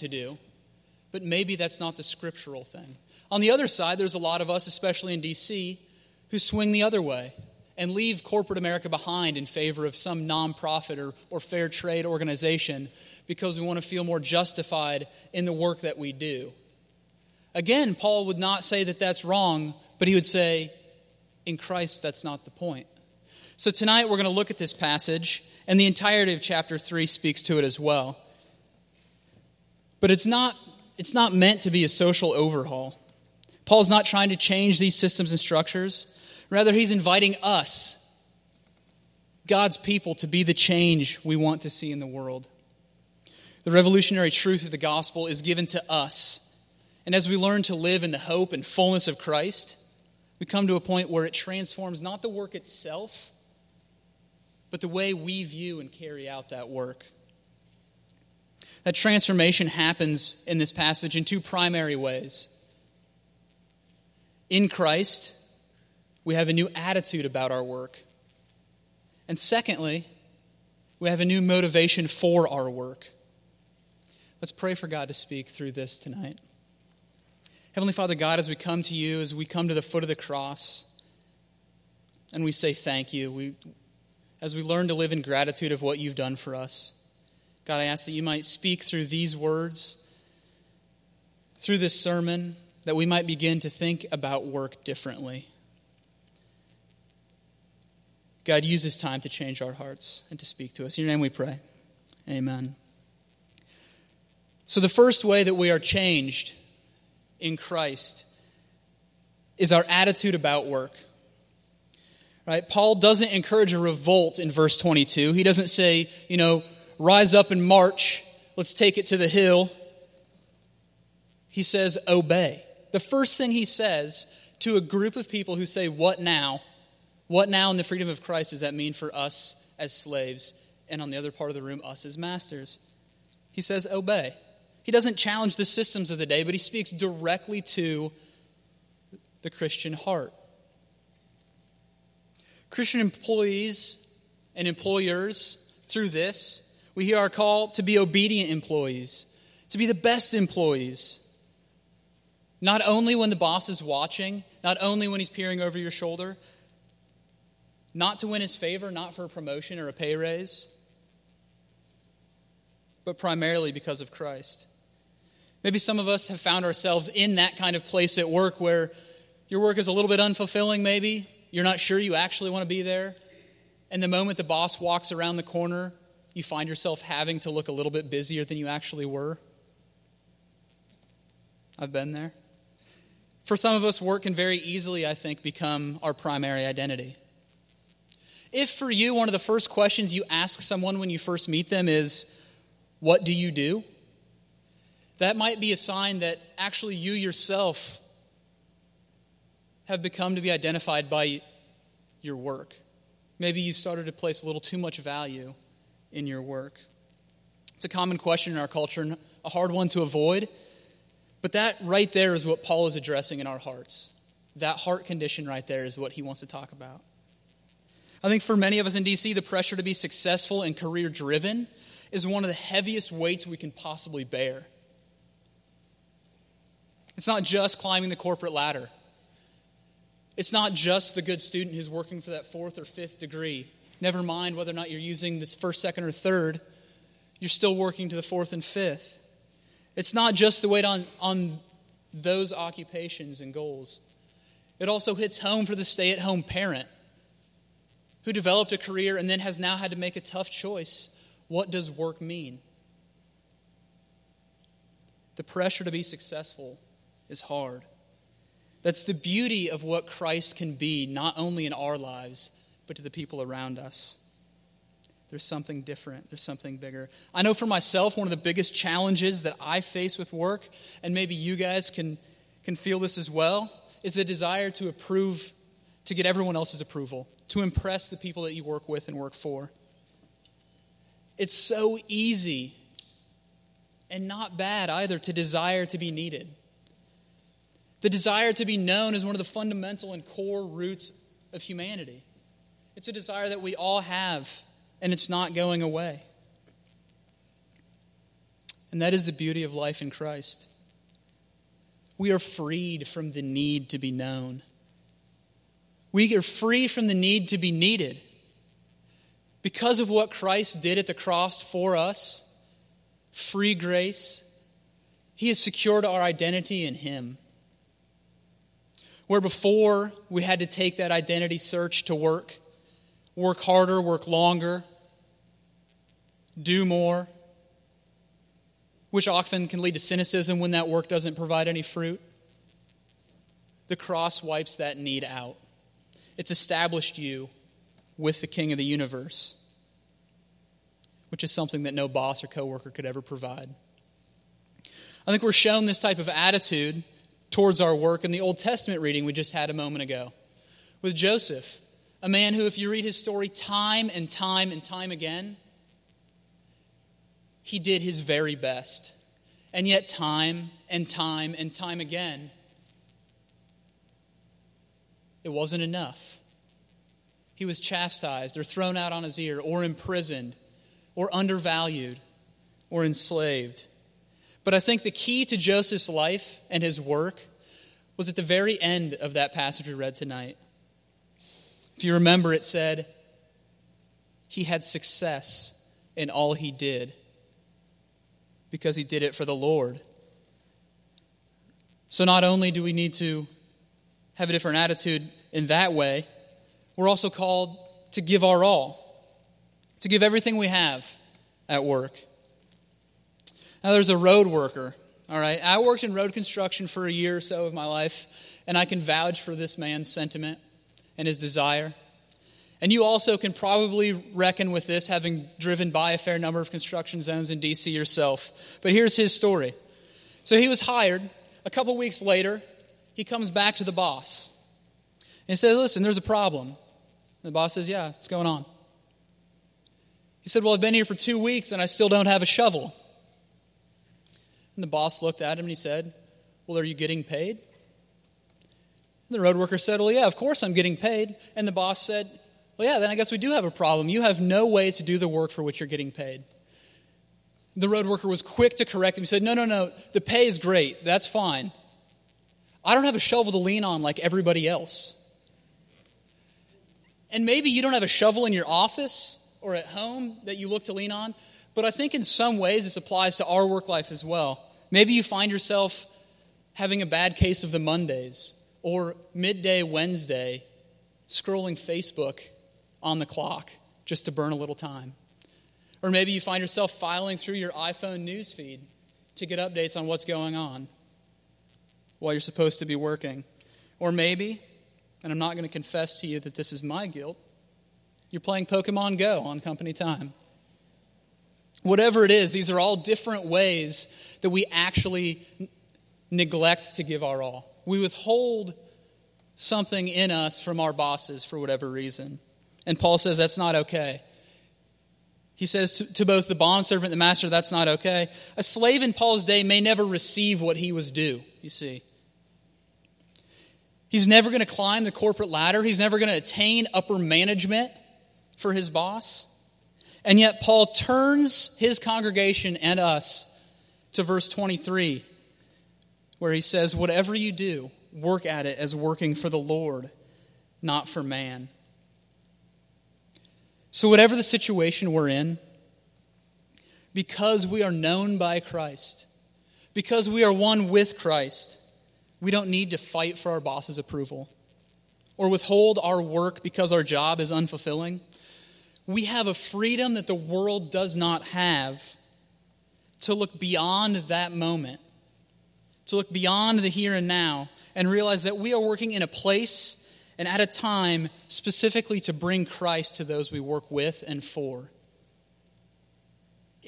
to do, but maybe that's not the scriptural thing. On the other side, there's a lot of us, especially in D.C., who swing the other way and leave corporate America behind in favor of some nonprofit or, or fair trade organization because we want to feel more justified in the work that we do. Again, Paul would not say that that's wrong, but he would say, in Christ, that's not the point. So tonight we're going to look at this passage, and the entirety of chapter 3 speaks to it as well. But it's not, it's not meant to be a social overhaul. Paul's not trying to change these systems and structures. Rather, he's inviting us, God's people, to be the change we want to see in the world. The revolutionary truth of the gospel is given to us. And as we learn to live in the hope and fullness of Christ, we come to a point where it transforms not the work itself, but the way we view and carry out that work. That transformation happens in this passage in two primary ways. In Christ, we have a new attitude about our work. And secondly, we have a new motivation for our work. Let's pray for God to speak through this tonight. Heavenly Father God, as we come to you, as we come to the foot of the cross, and we say thank you, we, as we learn to live in gratitude of what you've done for us, God, I ask that you might speak through these words, through this sermon, that we might begin to think about work differently. God, use this time to change our hearts and to speak to us. In your name we pray. Amen. So, the first way that we are changed in Christ is our attitude about work. Right? Paul doesn't encourage a revolt in verse 22. He doesn't say, you know, rise up and march, let's take it to the hill. He says, obey. The first thing he says to a group of people who say, What now? What now in the freedom of Christ does that mean for us as slaves? And on the other part of the room, us as masters. He says, Obey. He doesn't challenge the systems of the day, but he speaks directly to the Christian heart. Christian employees and employers, through this, we hear our call to be obedient employees, to be the best employees. Not only when the boss is watching, not only when he's peering over your shoulder, not to win his favor, not for a promotion or a pay raise, but primarily because of Christ. Maybe some of us have found ourselves in that kind of place at work where your work is a little bit unfulfilling, maybe. You're not sure you actually want to be there. And the moment the boss walks around the corner, you find yourself having to look a little bit busier than you actually were. I've been there. For some of us, work can very easily, I think, become our primary identity. If for you, one of the first questions you ask someone when you first meet them is, What do you do? that might be a sign that actually you yourself have become to be identified by your work. Maybe you started to place a little too much value in your work. It's a common question in our culture and a hard one to avoid. But that right there is what Paul is addressing in our hearts. That heart condition right there is what he wants to talk about. I think for many of us in DC, the pressure to be successful and career driven is one of the heaviest weights we can possibly bear. It's not just climbing the corporate ladder. It's not just the good student who's working for that fourth or fifth degree. Never mind whether or not you're using this first, second, or third, you're still working to the fourth and fifth. It's not just the weight on, on those occupations and goals. It also hits home for the stay at home parent who developed a career and then has now had to make a tough choice. What does work mean? The pressure to be successful is hard. That's the beauty of what Christ can be, not only in our lives, but to the people around us. There's something different, there's something bigger. I know for myself, one of the biggest challenges that I face with work, and maybe you guys can, can feel this as well, is the desire to approve, to get everyone else's approval, to impress the people that you work with and work for. It's so easy and not bad either to desire to be needed. The desire to be known is one of the fundamental and core roots of humanity. It's a desire that we all have, and it's not going away. And that is the beauty of life in Christ. We are freed from the need to be known. We are free from the need to be needed. Because of what Christ did at the cross for us, free grace, He has secured our identity in Him. Where before we had to take that identity search to work, work harder, work longer, do more, which often can lead to cynicism when that work doesn't provide any fruit. The cross wipes that need out. It's established you with the King of the universe, which is something that no boss or coworker could ever provide. I think we're shown this type of attitude towards our work in the Old Testament reading we just had a moment ago with Joseph, a man who, if you read his story time and time and time again, he did his very best. And yet, time and time and time again, it wasn't enough. He was chastised or thrown out on his ear or imprisoned or undervalued or enslaved. But I think the key to Joseph's life and his work was at the very end of that passage we read tonight. If you remember, it said, He had success in all he did because he did it for the Lord. So not only do we need to have a different attitude in that way, we're also called to give our all, to give everything we have at work. Now, there's a road worker, all right? I worked in road construction for a year or so of my life, and I can vouch for this man's sentiment and his desire. And you also can probably reckon with this, having driven by a fair number of construction zones in D.C. yourself. But here's his story. So he was hired. A couple weeks later, he comes back to the boss. And says, Listen, there's a problem. And the boss says, Yeah, what's going on? He said, Well, I've been here for two weeks and I still don't have a shovel. And the boss looked at him and he said, Well, are you getting paid? The road worker said, Well, yeah, of course I'm getting paid. And the boss said, well, yeah, then I guess we do have a problem. You have no way to do the work for which you're getting paid. The road worker was quick to correct him. He said, No, no, no, the pay is great. That's fine. I don't have a shovel to lean on like everybody else. And maybe you don't have a shovel in your office or at home that you look to lean on, but I think in some ways this applies to our work life as well. Maybe you find yourself having a bad case of the Mondays or midday Wednesday scrolling Facebook on the clock just to burn a little time. Or maybe you find yourself filing through your iPhone newsfeed to get updates on what's going on while you're supposed to be working. Or maybe, and I'm not going to confess to you that this is my guilt, you're playing Pokemon Go on company time. Whatever it is, these are all different ways that we actually neglect to give our all. We withhold something in us from our bosses for whatever reason. And Paul says that's not okay. He says to, to both the bondservant and the master, that's not okay. A slave in Paul's day may never receive what he was due, you see. He's never going to climb the corporate ladder, he's never going to attain upper management for his boss. And yet, Paul turns his congregation and us to verse 23, where he says, Whatever you do, work at it as working for the Lord, not for man. So, whatever the situation we're in, because we are known by Christ, because we are one with Christ, we don't need to fight for our boss's approval or withhold our work because our job is unfulfilling. We have a freedom that the world does not have to look beyond that moment, to look beyond the here and now, and realize that we are working in a place and at a time specifically to bring Christ to those we work with and for.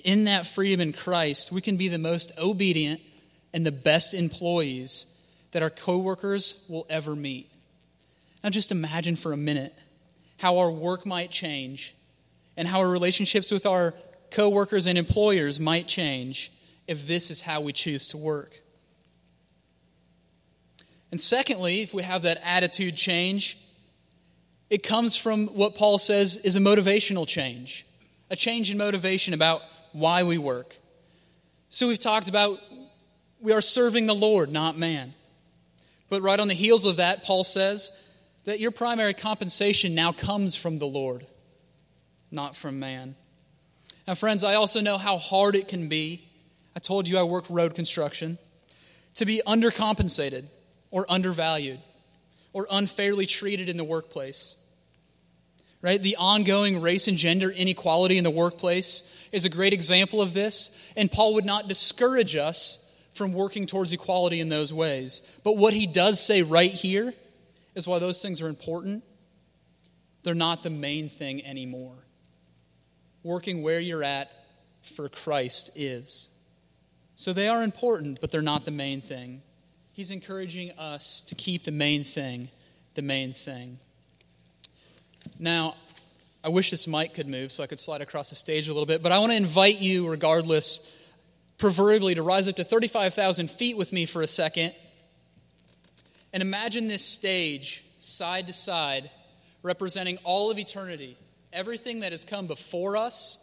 In that freedom in Christ, we can be the most obedient and the best employees that our coworkers will ever meet. Now, just imagine for a minute how our work might change and how our relationships with our coworkers and employers might change if this is how we choose to work. And secondly, if we have that attitude change, it comes from what Paul says is a motivational change, a change in motivation about why we work. So we've talked about we are serving the Lord, not man. But right on the heels of that, Paul says that your primary compensation now comes from the Lord, not from man. Now, friends, I also know how hard it can be. I told you I work road construction. To be undercompensated or undervalued or unfairly treated in the workplace. Right? The ongoing race and gender inequality in the workplace is a great example of this, and Paul would not discourage us from working towards equality in those ways. But what he does say right here is why those things are important, they're not the main thing anymore. Working where you're at for Christ is. So they are important, but they're not the main thing. He's encouraging us to keep the main thing the main thing. Now, I wish this mic could move so I could slide across the stage a little bit, but I want to invite you, regardless, proverbially, to rise up to 35,000 feet with me for a second and imagine this stage side to side representing all of eternity, everything that has come before us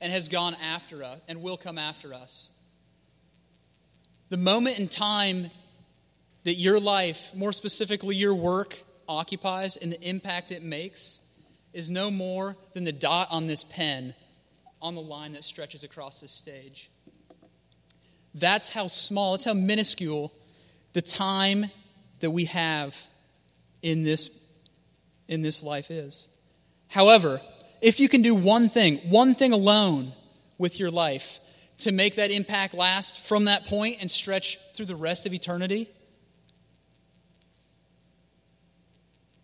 and has gone after us and will come after us. The moment in time that your life, more specifically your work, occupies and the impact it makes is no more than the dot on this pen on the line that stretches across this stage. That's how small, that's how minuscule the time that we have in this, in this life is. However, if you can do one thing, one thing alone with your life to make that impact last from that point and stretch through the rest of eternity,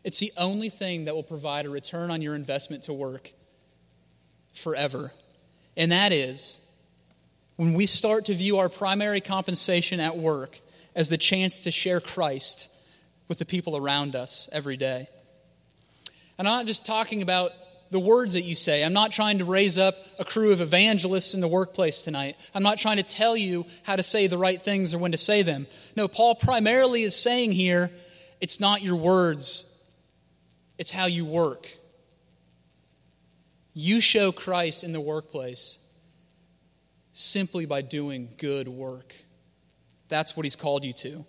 It's the only thing that will provide a return on your investment to work forever. And that is when we start to view our primary compensation at work as the chance to share Christ with the people around us every day. And I'm not just talking about the words that you say. I'm not trying to raise up a crew of evangelists in the workplace tonight. I'm not trying to tell you how to say the right things or when to say them. No, Paul primarily is saying here it's not your words, it's how you work. You show Christ in the workplace simply by doing good work. That's what He's called you to.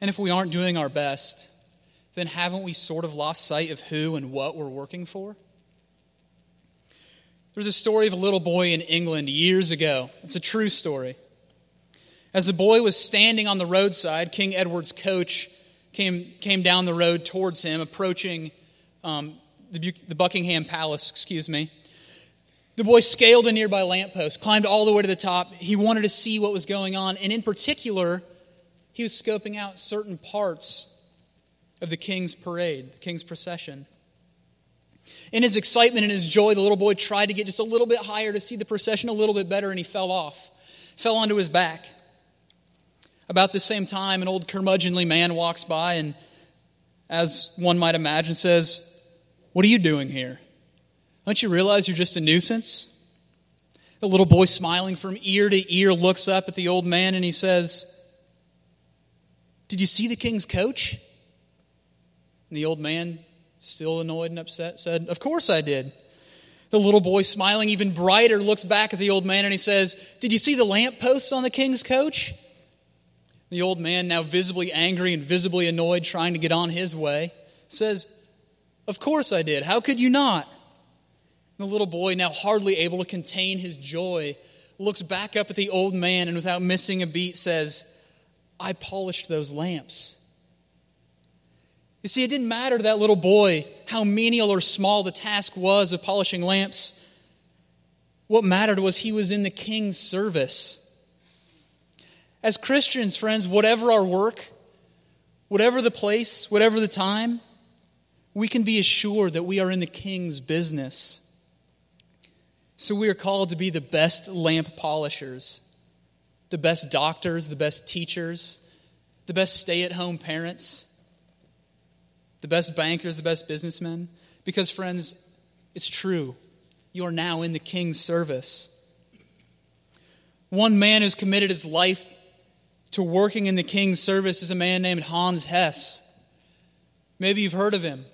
And if we aren't doing our best, then haven't we sort of lost sight of who and what we're working for? There's a story of a little boy in England years ago. It's a true story. As the boy was standing on the roadside, King Edward's coach came, came down the road towards him, approaching um, the, the Buckingham Palace, excuse me. The boy scaled a nearby lamppost, climbed all the way to the top. He wanted to see what was going on, and in particular, he was scoping out certain parts of the king's parade, the king's procession. In his excitement and his joy, the little boy tried to get just a little bit higher to see the procession a little bit better, and he fell off, fell onto his back. About the same time, an old curmudgeonly man walks by and, as one might imagine, says, What are you doing here? Don't you realize you're just a nuisance? The little boy, smiling from ear to ear, looks up at the old man and he says, Did you see the king's coach? And the old man, still annoyed and upset, said, Of course I did. The little boy, smiling even brighter, looks back at the old man and he says, Did you see the lampposts on the king's coach? The old man, now visibly angry and visibly annoyed, trying to get on his way, says, Of course I did. How could you not? The little boy, now hardly able to contain his joy, looks back up at the old man and without missing a beat says, I polished those lamps. You see, it didn't matter to that little boy how menial or small the task was of polishing lamps. What mattered was he was in the king's service. As Christians, friends, whatever our work, whatever the place, whatever the time, we can be assured that we are in the king's business. So we are called to be the best lamp polishers, the best doctors, the best teachers, the best stay at home parents, the best bankers, the best businessmen. Because, friends, it's true. You are now in the king's service. One man who's committed his life to working in the king's service is a man named Hans Hess. Maybe you've heard of him.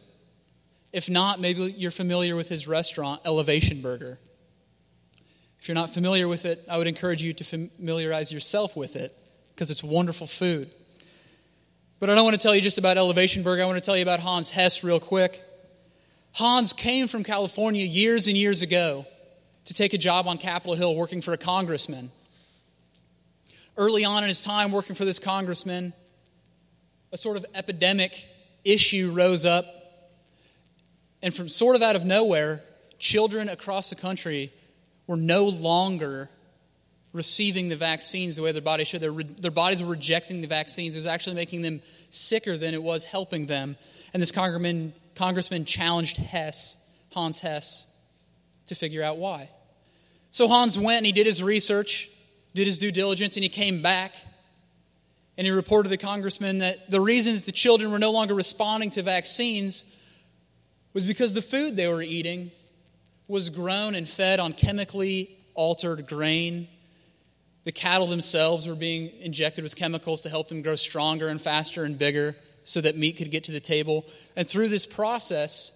If not, maybe you're familiar with his restaurant, Elevation Burger. If you're not familiar with it, I would encourage you to familiarize yourself with it because it's wonderful food. But I don't want to tell you just about Elevation Burger. I want to tell you about Hans Hess real quick. Hans came from California years and years ago to take a job on Capitol Hill working for a congressman. Early on in his time working for this congressman, a sort of epidemic issue rose up. And from sort of out of nowhere, children across the country were no longer receiving the vaccines the way their bodies should. Their, their bodies were rejecting the vaccines. It was actually making them sicker than it was helping them. And this congressman, congressman challenged Hess, Hans Hess, to figure out why. So Hans went and he did his research, did his due diligence, and he came back and he reported to the congressman that the reason that the children were no longer responding to vaccines was because the food they were eating was grown and fed on chemically altered grain. The cattle themselves were being injected with chemicals to help them grow stronger and faster and bigger so that meat could get to the table. And through this process,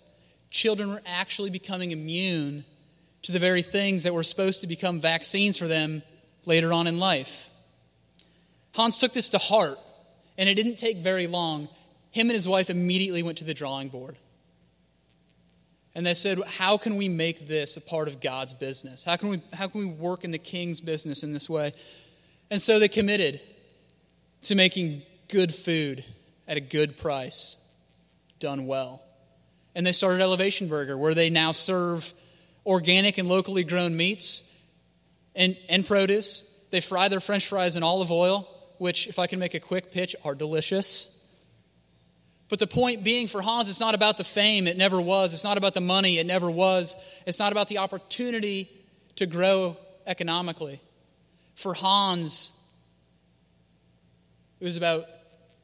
children were actually becoming immune to the very things that were supposed to become vaccines for them later on in life. Hans took this to heart, and it didn't take very long. Him and his wife immediately went to the drawing board. And they said, How can we make this a part of God's business? How can we, how can we work in the king's business in this way? And so they committed to making good food at a good price, done well. And they started Elevation Burger, where they now serve organic and locally grown meats and, and produce. They fry their french fries in olive oil which, if I can make a quick pitch, are delicious. But the point being for Hans, it's not about the fame, it never was. It's not about the money, it never was. It's not about the opportunity to grow economically. For Hans, it was about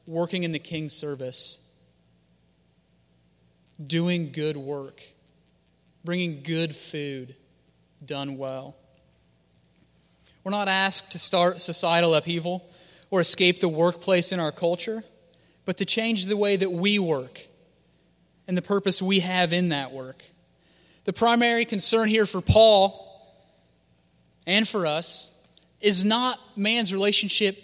working in the king's service, doing good work, bringing good food done well. We're not asked to start societal upheaval or escape the workplace in our culture, but to change the way that we work and the purpose we have in that work. The primary concern here for Paul and for us is not man's relationship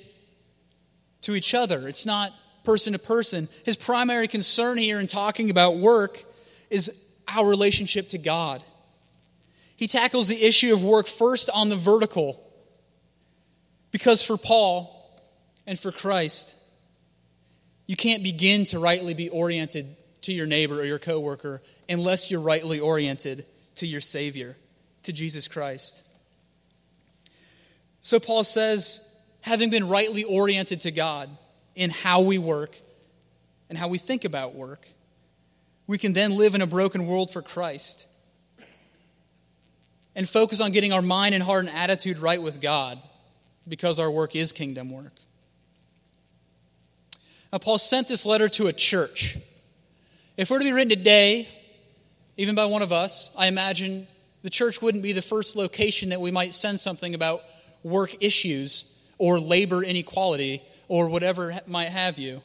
to each other. It's not person to person. His primary concern here in talking about work is our relationship to God. He tackles the issue of work first on the vertical. Because for Paul, and for Christ, you can't begin to rightly be oriented to your neighbor or your coworker unless you're rightly oriented to your Savior, to Jesus Christ. So Paul says, having been rightly oriented to God in how we work and how we think about work, we can then live in a broken world for Christ and focus on getting our mind and heart and attitude right with God because our work is kingdom work. Now, Paul sent this letter to a church. If it were to be written today, even by one of us, I imagine the church wouldn't be the first location that we might send something about work issues or labor inequality or whatever might have you.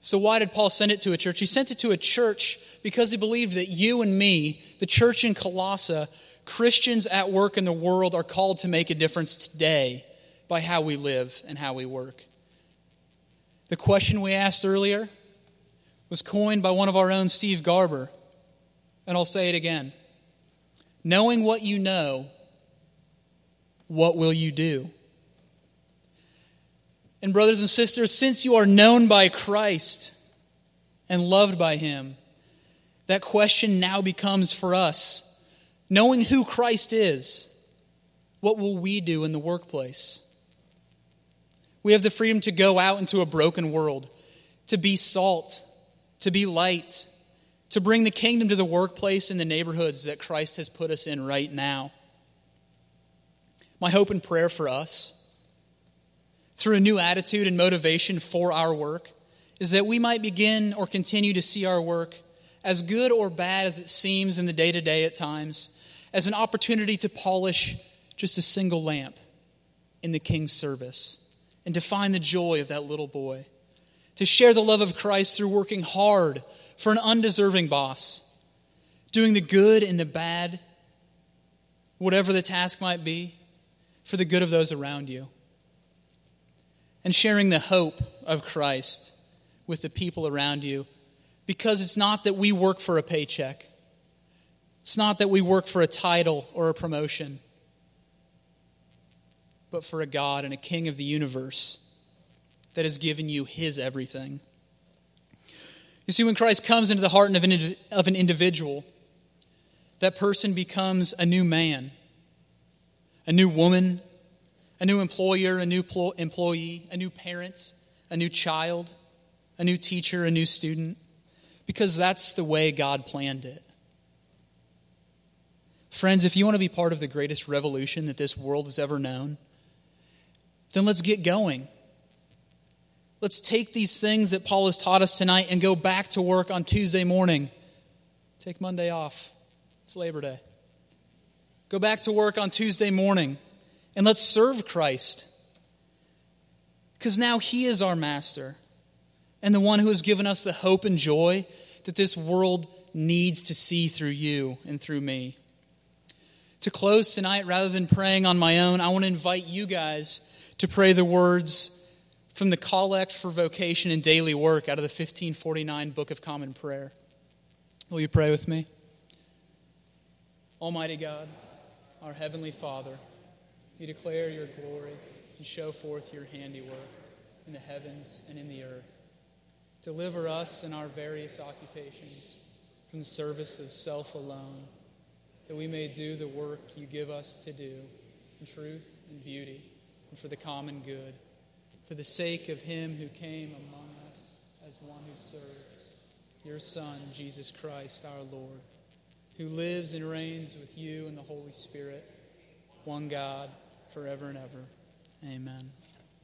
So, why did Paul send it to a church? He sent it to a church because he believed that you and me, the church in Colossae, Christians at work in the world, are called to make a difference today by how we live and how we work. The question we asked earlier was coined by one of our own, Steve Garber. And I'll say it again. Knowing what you know, what will you do? And, brothers and sisters, since you are known by Christ and loved by Him, that question now becomes for us knowing who Christ is, what will we do in the workplace? We have the freedom to go out into a broken world, to be salt, to be light, to bring the kingdom to the workplace and the neighborhoods that Christ has put us in right now. My hope and prayer for us, through a new attitude and motivation for our work, is that we might begin or continue to see our work, as good or bad as it seems in the day to day at times, as an opportunity to polish just a single lamp in the King's service and to find the joy of that little boy, to share the love of Christ through working hard for an undeserving boss, doing the good and the bad whatever the task might be, for the good of those around you. And sharing the hope of Christ with the people around you because it's not that we work for a paycheck. It's not that we work for a title or a promotion, but for a God and a King of the universe that has given you His everything. You see, when Christ comes into the heart of an, of an individual, that person becomes a new man, a new woman, a new employer, a new employee, a new parent, a new child, a new teacher, a new student, because that's the way God planned it. Friends, if you want to be part of the greatest revolution that this world has ever known, then let's get going. Let's take these things that Paul has taught us tonight and go back to work on Tuesday morning. Take Monday off. It's Labor Day. Go back to work on Tuesday morning and let's serve Christ. Because now He is our master and the one who has given us the hope and joy that this world needs to see through you and through me. To close tonight, rather than praying on my own, I want to invite you guys to pray the words from the Collect for Vocation and Daily Work out of the 1549 Book of Common Prayer. Will you pray with me? Almighty God, our Heavenly Father, you declare your glory and show forth your handiwork in the heavens and in the earth. Deliver us in our various occupations from the service of self alone, that we may do the work you give us to do in truth and beauty and for the common good, for the sake of him who came among us as one who serves, your Son, Jesus Christ our Lord who lives and reigns with you in the Holy Spirit, one God, forever and ever. Amen.